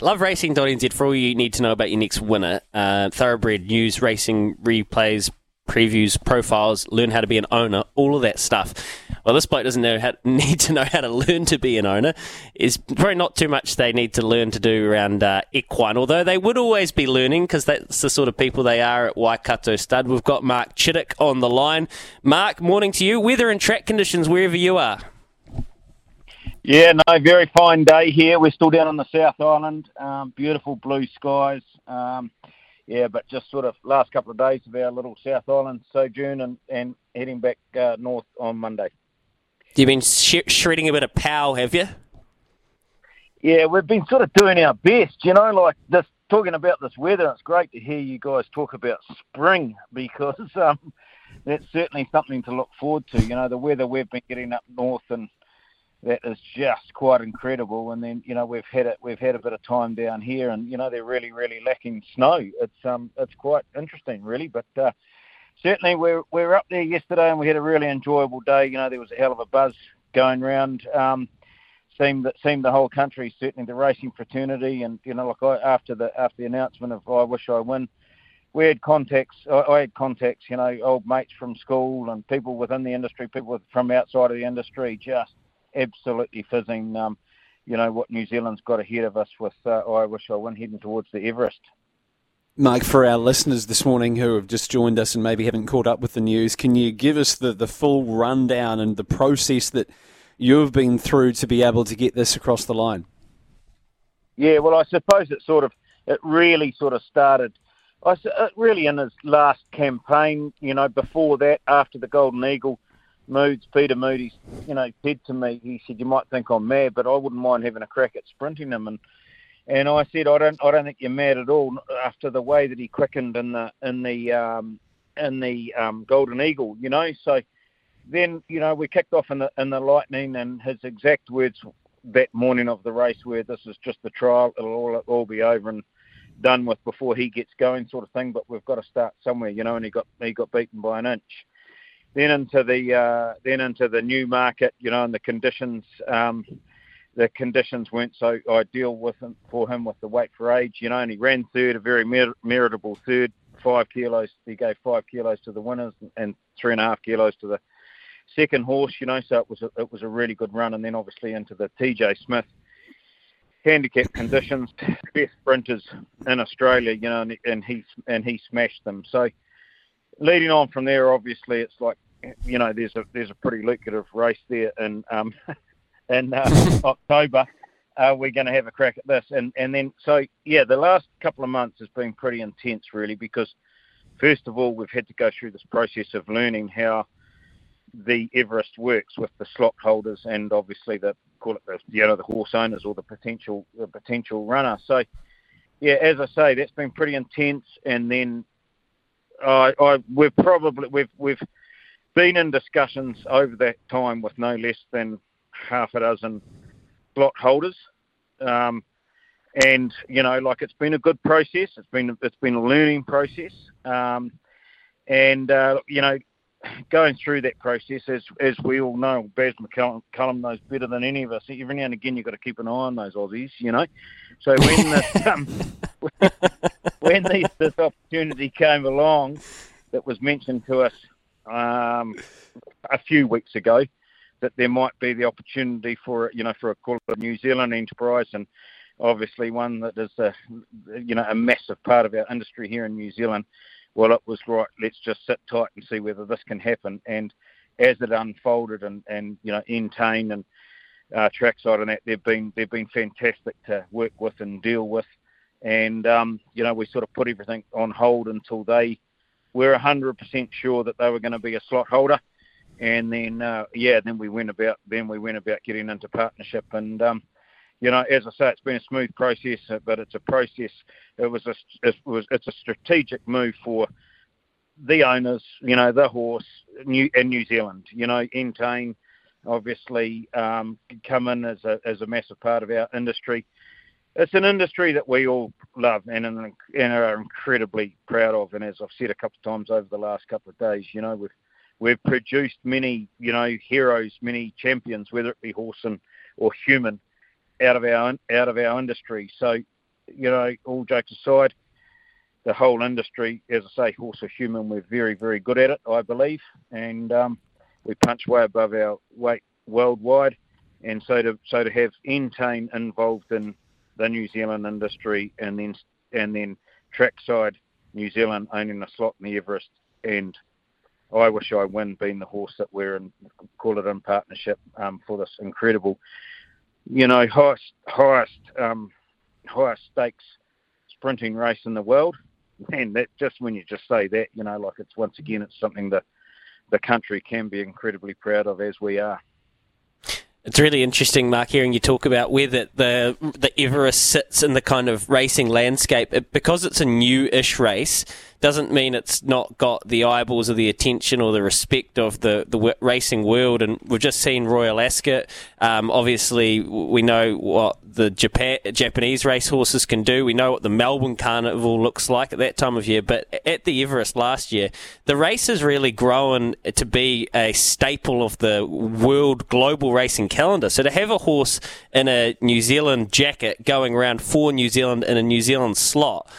LoveRacing.nz for all you need to know about your next winner. Uh, thoroughbred news, racing replays, previews, profiles, learn how to be an owner, all of that stuff. Well, this bloke doesn't how, need to know how to learn to be an owner. Is probably not too much they need to learn to do around uh, equine, although they would always be learning because that's the sort of people they are at Waikato Stud. We've got Mark Chittick on the line. Mark, morning to you. Weather and track conditions wherever you are. Yeah, no, very fine day here. We're still down on the South Island. Um, beautiful blue skies. Um, yeah, but just sort of last couple of days of our little South Island sojourn and, and heading back uh, north on Monday. You've been sh- shredding a bit of pow, have you? Yeah, we've been sort of doing our best, you know, like this talking about this weather. It's great to hear you guys talk about spring because um, that's certainly something to look forward to. You know, the weather we've been getting up north and that is just quite incredible. And then you know we've had it, we've had a bit of time down here, and you know they're really really lacking snow. It's um it's quite interesting really, but. Uh, Certainly, we're we're up there yesterday, and we had a really enjoyable day. You know, there was a hell of a buzz going round. Um, seemed that seemed the whole country, certainly the racing fraternity, and you know, like I, after the after the announcement of I wish I win, we had contacts. I, I had contacts, you know, old mates from school and people within the industry, people from outside of the industry, just absolutely fizzing. Um, you know what New Zealand's got ahead of us with uh, I wish I win heading towards the Everest. Mike, for our listeners this morning who have just joined us and maybe haven't caught up with the news, can you give us the, the full rundown and the process that you've been through to be able to get this across the line? Yeah, well, I suppose it sort of, it really sort of started, I really in his last campaign. You know, before that, after the Golden Eagle, Moods, Peter Moody, you know, said to me, he said, "You might think I'm mad, but I wouldn't mind having a crack at sprinting him." And and I said, "I don't, I don't think you're mad at all." After the way that he quickened in the in the um, in the um, Golden Eagle, you know, so then you know we kicked off in the in the Lightning, and his exact words that morning of the race were, "This is just the trial; it'll all all be over and done with before he gets going," sort of thing. But we've got to start somewhere, you know. And he got he got beaten by an inch then into the uh, then into the Newmarket, you know, and the conditions um, the conditions weren't so ideal with him, for him with the weight for age, you know, and he ran third, a very mer- meritable third, five kilos. He gave five kilos to the winners and three and a half kilos to the second horse, you know. So it was a, it was a really good run, and then obviously into the TJ Smith handicap conditions, best sprinters in Australia, you know, and, and he and he smashed them. So leading on from there, obviously, it's like you know, there's a there's a pretty lucrative race there in um, in uh, October. Uh, we're going to have a crack at this, and and then so yeah, the last couple of months has been pretty intense, really, because first of all, we've had to go through this process of learning how the Everest works with the slot holders and obviously the call it the you know the horse owners or the potential the potential runner. So yeah, as I say, that's been pretty intense, and then I, I we've probably we've we've been in discussions over that time with no less than half a dozen slot holders. Um, and you know, like it's been a good process. It's been it's been a learning process. Um, and uh, you know, going through that process, as as we all know, Baz McCullum knows better than any of us. Every now and again, you've got to keep an eye on those Aussies, you know. So when this, um, when this, opportunity came along, that was mentioned to us um, a few weeks ago, that there might be the opportunity for you know for a call of New Zealand enterprise and obviously one that is a you know a massive part of our industry here in New Zealand well, it was right. Let's just sit tight and see whether this can happen. And as it unfolded, and and you know, Entain and uh, Trackside and that, they've been they've been fantastic to work with and deal with. And um, you know, we sort of put everything on hold until they were 100% sure that they were going to be a slot holder. And then, uh, yeah, then we went about then we went about getting into partnership, and um, you know, as I say, it's been a smooth process, uh, but it's a process. It was a, it was, it's a strategic move for the owners, you know, the horse, New, in New Zealand. You know, Entain obviously um, come in as a as a massive part of our industry. It's an industry that we all love and, and are incredibly proud of. And as I've said a couple of times over the last couple of days, you know, we've we've produced many, you know, heroes, many champions, whether it be horse and, or human, out of our out of our industry. So, you know, all jokes aside, the whole industry, as I say, horse or human, we're very very good at it, I believe, and um, we punch way above our weight worldwide. And so to so to have Entain involved in the New Zealand industry, and then and then trackside New Zealand owning a slot in the Everest, and I wish I win being the horse that we're in, call it in partnership um, for this incredible, you know, highest highest um, highest stakes sprinting race in the world. And that just when you just say that, you know, like it's once again, it's something that the country can be incredibly proud of as we are. It's really interesting, Mark, hearing you talk about where the, the, the Everest sits in the kind of racing landscape. It, because it's a new-ish race, doesn't mean it's not got the eyeballs or the attention or the respect of the, the racing world. And we've just seen Royal Ascot. Um, obviously, we know what the Japan, Japanese racehorses can do. We know what the Melbourne Carnival looks like at that time of year. But at the Everest last year, the race has really grown to be a staple of the world global racing calendar. So to have a horse in a New Zealand jacket going around for New Zealand in a New Zealand slot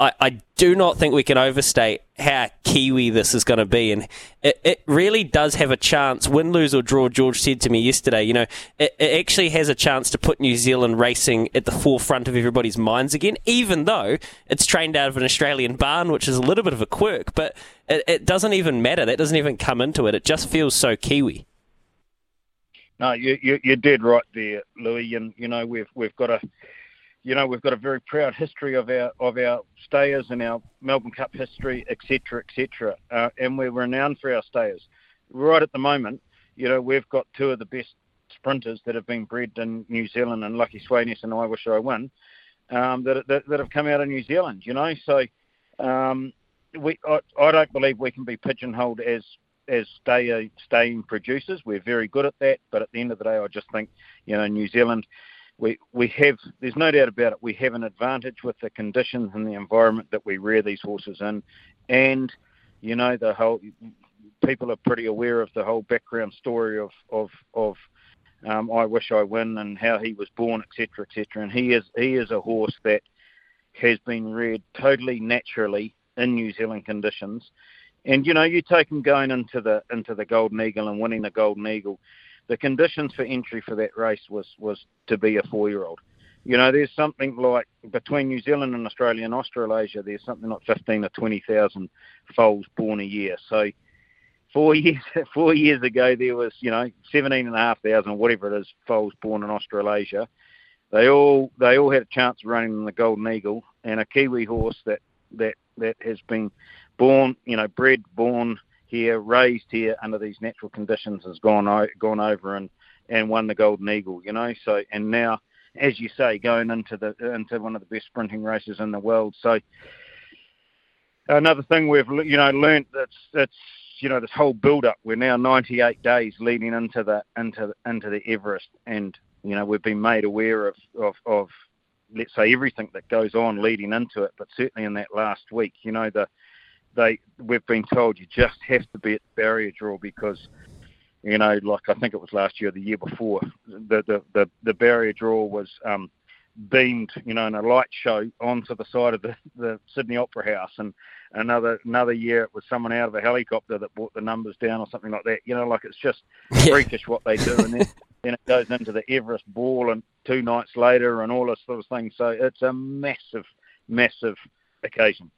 I, I do not think we can overstate how Kiwi this is going to be. And it, it really does have a chance, win, lose, or draw. George said to me yesterday, you know, it, it actually has a chance to put New Zealand racing at the forefront of everybody's minds again, even though it's trained out of an Australian barn, which is a little bit of a quirk. But it, it doesn't even matter. That doesn't even come into it. It just feels so Kiwi. No, you, you, you did right there, Louis. And, you know, we've, we've got a you know, we've got a very proud history of our of our stayers and our Melbourne Cup history, etc., etc. Uh, and we're renowned for our stayers. Right at the moment, you know, we've got two of the best sprinters that have been bred in New Zealand, and Lucky Sweynesse and I Wish I Win, um, that, that, that have come out of New Zealand. You know, so um, we I, I don't believe we can be pigeonholed as as stay staying producers. We're very good at that, but at the end of the day, I just think you know New Zealand we we have there's no doubt about it we have an advantage with the conditions and the environment that we rear these horses in. And you know the whole people are pretty aware of the whole background story of of of um, I wish I win and how he was born etc etc and he is he is a horse that has been reared totally naturally in New Zealand conditions. And you know you take him going into the into the Golden Eagle and winning the Golden Eagle the conditions for entry for that race was was to be a four year old. You know, there's something like between New Zealand and Australia and Australasia, there's something like 15 or 20,000 foals born a year. So four years four years ago, there was you know 17 and a half thousand, whatever it is, foals born in Australasia. They all they all had a chance of running in the Golden Eagle, and a Kiwi horse that that that has been born, you know, bred, born here, raised here under these natural conditions, has gone gone over and and won the Golden Eagle. You know, so and now, as you say, going into the into one of the best sprinting races in the world. So another thing we've you know learned that's that's you know this whole build up. We're now 98 days leading into the into into the Everest, and you know we've been made aware of of, of let's say everything that goes on leading into it, but certainly in that last week, you know the they we've been told you just have to be at the barrier draw because you know, like I think it was last year, the year before, the the the, the barrier draw was um, beamed, you know, in a light show onto the side of the, the Sydney Opera House, and another another year it was someone out of a helicopter that brought the numbers down or something like that. You know, like it's just freakish what they do, and then then it goes into the Everest Ball, and two nights later, and all this sort of thing. So it's a massive, massive occasion.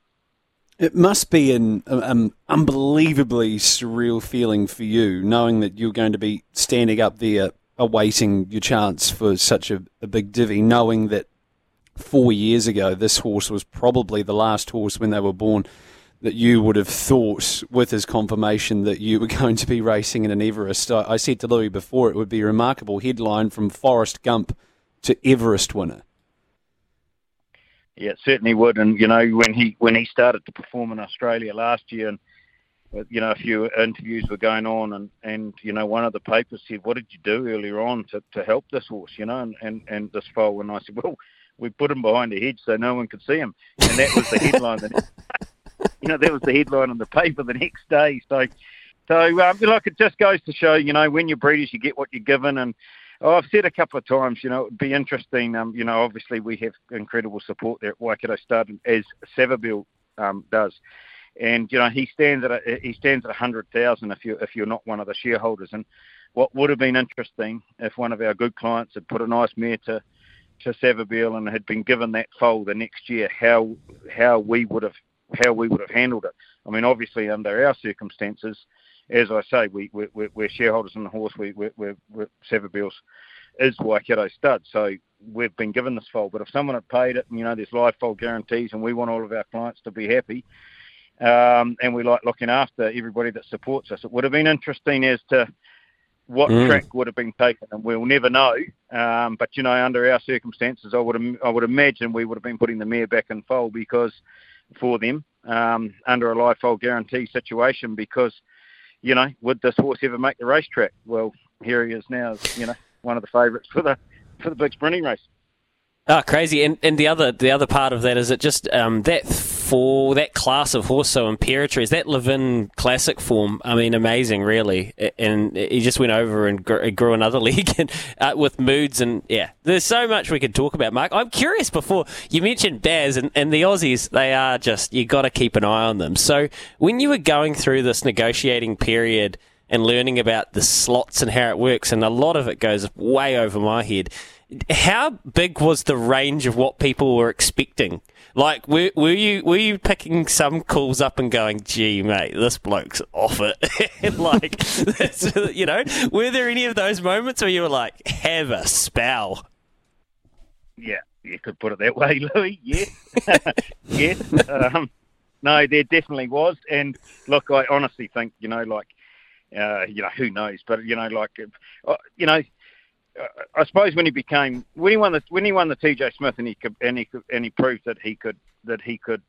It must be an um, unbelievably surreal feeling for you, knowing that you're going to be standing up there awaiting your chance for such a, a big divvy, knowing that four years ago this horse was probably the last horse when they were born that you would have thought with his conformation that you were going to be racing in an Everest. I, I said to Louis before it would be a remarkable headline from Forrest Gump to Everest winner. Yeah, certainly would. And you know, when he when he started to perform in Australia last year, and you know, a few interviews were going on, and and you know, one of the papers said, "What did you do earlier on to, to help this horse?" You know, and and and this foal, and I said, "Well, we put him behind a hedge so no one could see him," and that was the headline. that, you know, that was the headline in the paper the next day. So, so um, like it just goes to show, you know, when you're breeders, you get what you're given, and Oh, I've said a couple of times, you know, it would be interesting. Um, you know, obviously we have incredible support there at Waikato Stud, as Savabeel um, does, and you know he stands at a, he stands at a hundred thousand if you if you're not one of the shareholders. And what would have been interesting if one of our good clients had put a nice mare to to Savabeel and had been given that foal the next year, how how we would have how we would have handled it. I mean, obviously under our circumstances as I say, we, we, we're shareholders in the horse. We, we're, we're, we're is Waikato stud. So we've been given this foal. But if someone had paid it, and you know, there's live foal guarantees, and we want all of our clients to be happy, um, and we like looking after everybody that supports us, it would have been interesting as to what mm. track would have been taken, and we'll never know. Um, but you know, under our circumstances, I would I would imagine we would have been putting the mare back in foal because for them um, under a live foal guarantee situation because you know, would this horse ever make the racetrack? Well, here he is now, you know, one of the favourites for the for the big sprinting race. Oh, crazy! And and the other the other part of that is it just um, that for that class of horse, so Imperatriz, that Levin Classic form. I mean, amazing, really. And he just went over and grew another league and, uh, with moods and yeah. There's so much we could talk about, Mark. I'm curious. Before you mentioned Baz and, and the Aussies, they are just you got to keep an eye on them. So when you were going through this negotiating period and learning about the slots and how it works, and a lot of it goes way over my head how big was the range of what people were expecting? Like, were, were you were you picking some calls up and going, "Gee, mate, this bloke's off it"? like, you know, were there any of those moments where you were like, "Have a spell"? Yeah, you could put it that way, Louis. Yes, yes. Um, no, there definitely was, and look, I honestly think, you know, like, uh, you know, who knows, but you know, like, uh, you know I suppose when he became when he won the when he won the TJ Smith and he could, and he could, and he proved that he could that he could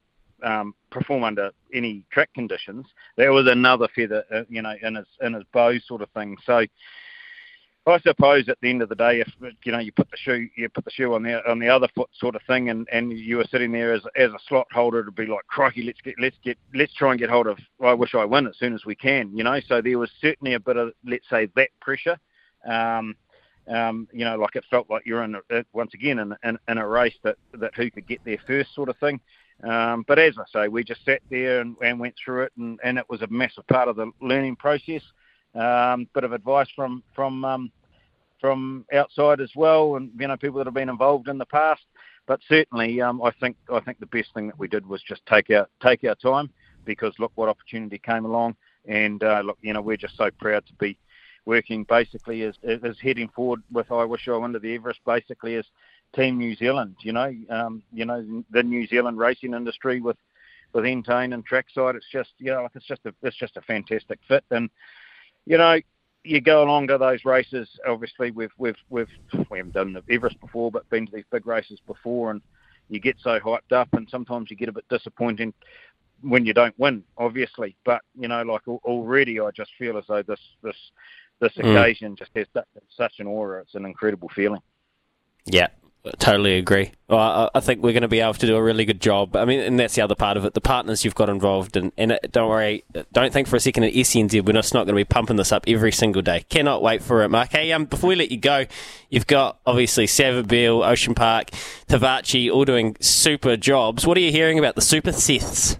um, perform under any track conditions, there was another feather, uh, you know, in his in his bow sort of thing. So, I suppose at the end of the day, if you know you put the shoe you put the shoe on the on the other foot sort of thing, and, and you were sitting there as as a slot holder, it'd be like crikey, let's get let's get let's try and get hold of. I wish I win as soon as we can, you know. So there was certainly a bit of let's say that pressure. Um, um, you know, like it felt like you're in a, once again in, in, in, a race that, that who could get there first, sort of thing. Um, but as I say, we just sat there and, and went through it, and, and, it was a massive part of the learning process. Um, bit of advice from from um, from outside as well, and you know people that have been involved in the past. But certainly, um, I think I think the best thing that we did was just take our take our time because look what opportunity came along, and uh, look, you know we're just so proud to be working basically as, as heading forward with I Wish I to the Everest basically as Team New Zealand. You know, um, you know the New Zealand racing industry with with Entain and Trackside. It's just you know, it's just a it's just a fantastic fit, and you know. You go along to those races. Obviously, we've we've we've we haven't done the Everest before, but been to these big races before, and you get so hyped up, and sometimes you get a bit disappointing when you don't win, obviously. But you know, like already, I just feel as though this this this mm. occasion just has such an aura. It's an incredible feeling. Yeah, totally agree. Well, I think we're going to be able to do a really good job. I mean, and that's the other part of it. The partners you've got involved, and, and it, don't worry, don't think for a second at SENZ we're just not going to be pumping this up every single day. Cannot wait for it, Mark. Hey, um, before we let you go, you've got obviously Savabeel, Ocean Park, Tivaci, all doing super jobs. What are you hearing about the super Seths?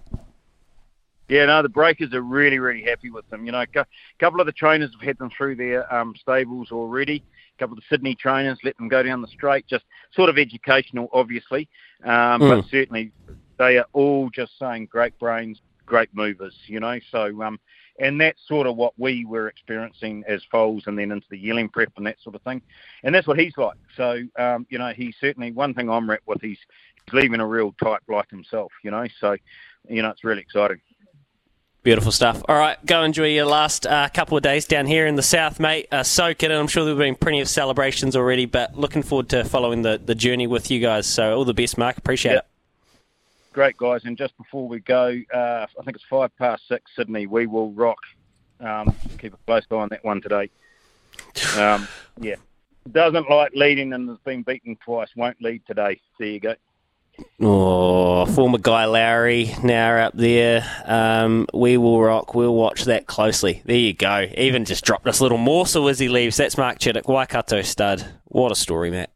Yeah, no, the breakers are really, really happy with them. You know, a couple of the trainers have had them through their um, stables already. A couple of the Sydney trainers let them go down the straight, just sort of educational, obviously, um, mm. but certainly they are all just saying great brains, great movers. You know, so um, and that's sort of what we were experiencing as foals, and then into the yearling prep and that sort of thing, and that's what he's like. So um, you know, he's certainly one thing I'm rapt with. He's, he's leaving a real type like himself. You know, so you know, it's really exciting. Beautiful stuff. All right, go enjoy your last uh, couple of days down here in the south, mate. Uh, soak it in. I'm sure there have been plenty of celebrations already, but looking forward to following the, the journey with you guys. So all the best, Mark. Appreciate Yep. it. Great guys, and just before we go, uh, I think it's five past six, Sydney. We will rock. Um, keep a close eye on that one today. Um, yeah, doesn't like leading and has been beaten twice. Won't lead today. There you go. Oh, former Guy Lowry now up there. Um, we will rock. We'll watch that closely. There you go. Even just dropped us a little morsel as he leaves. That's Mark Chittick, Waikato stud. What a story, Matt.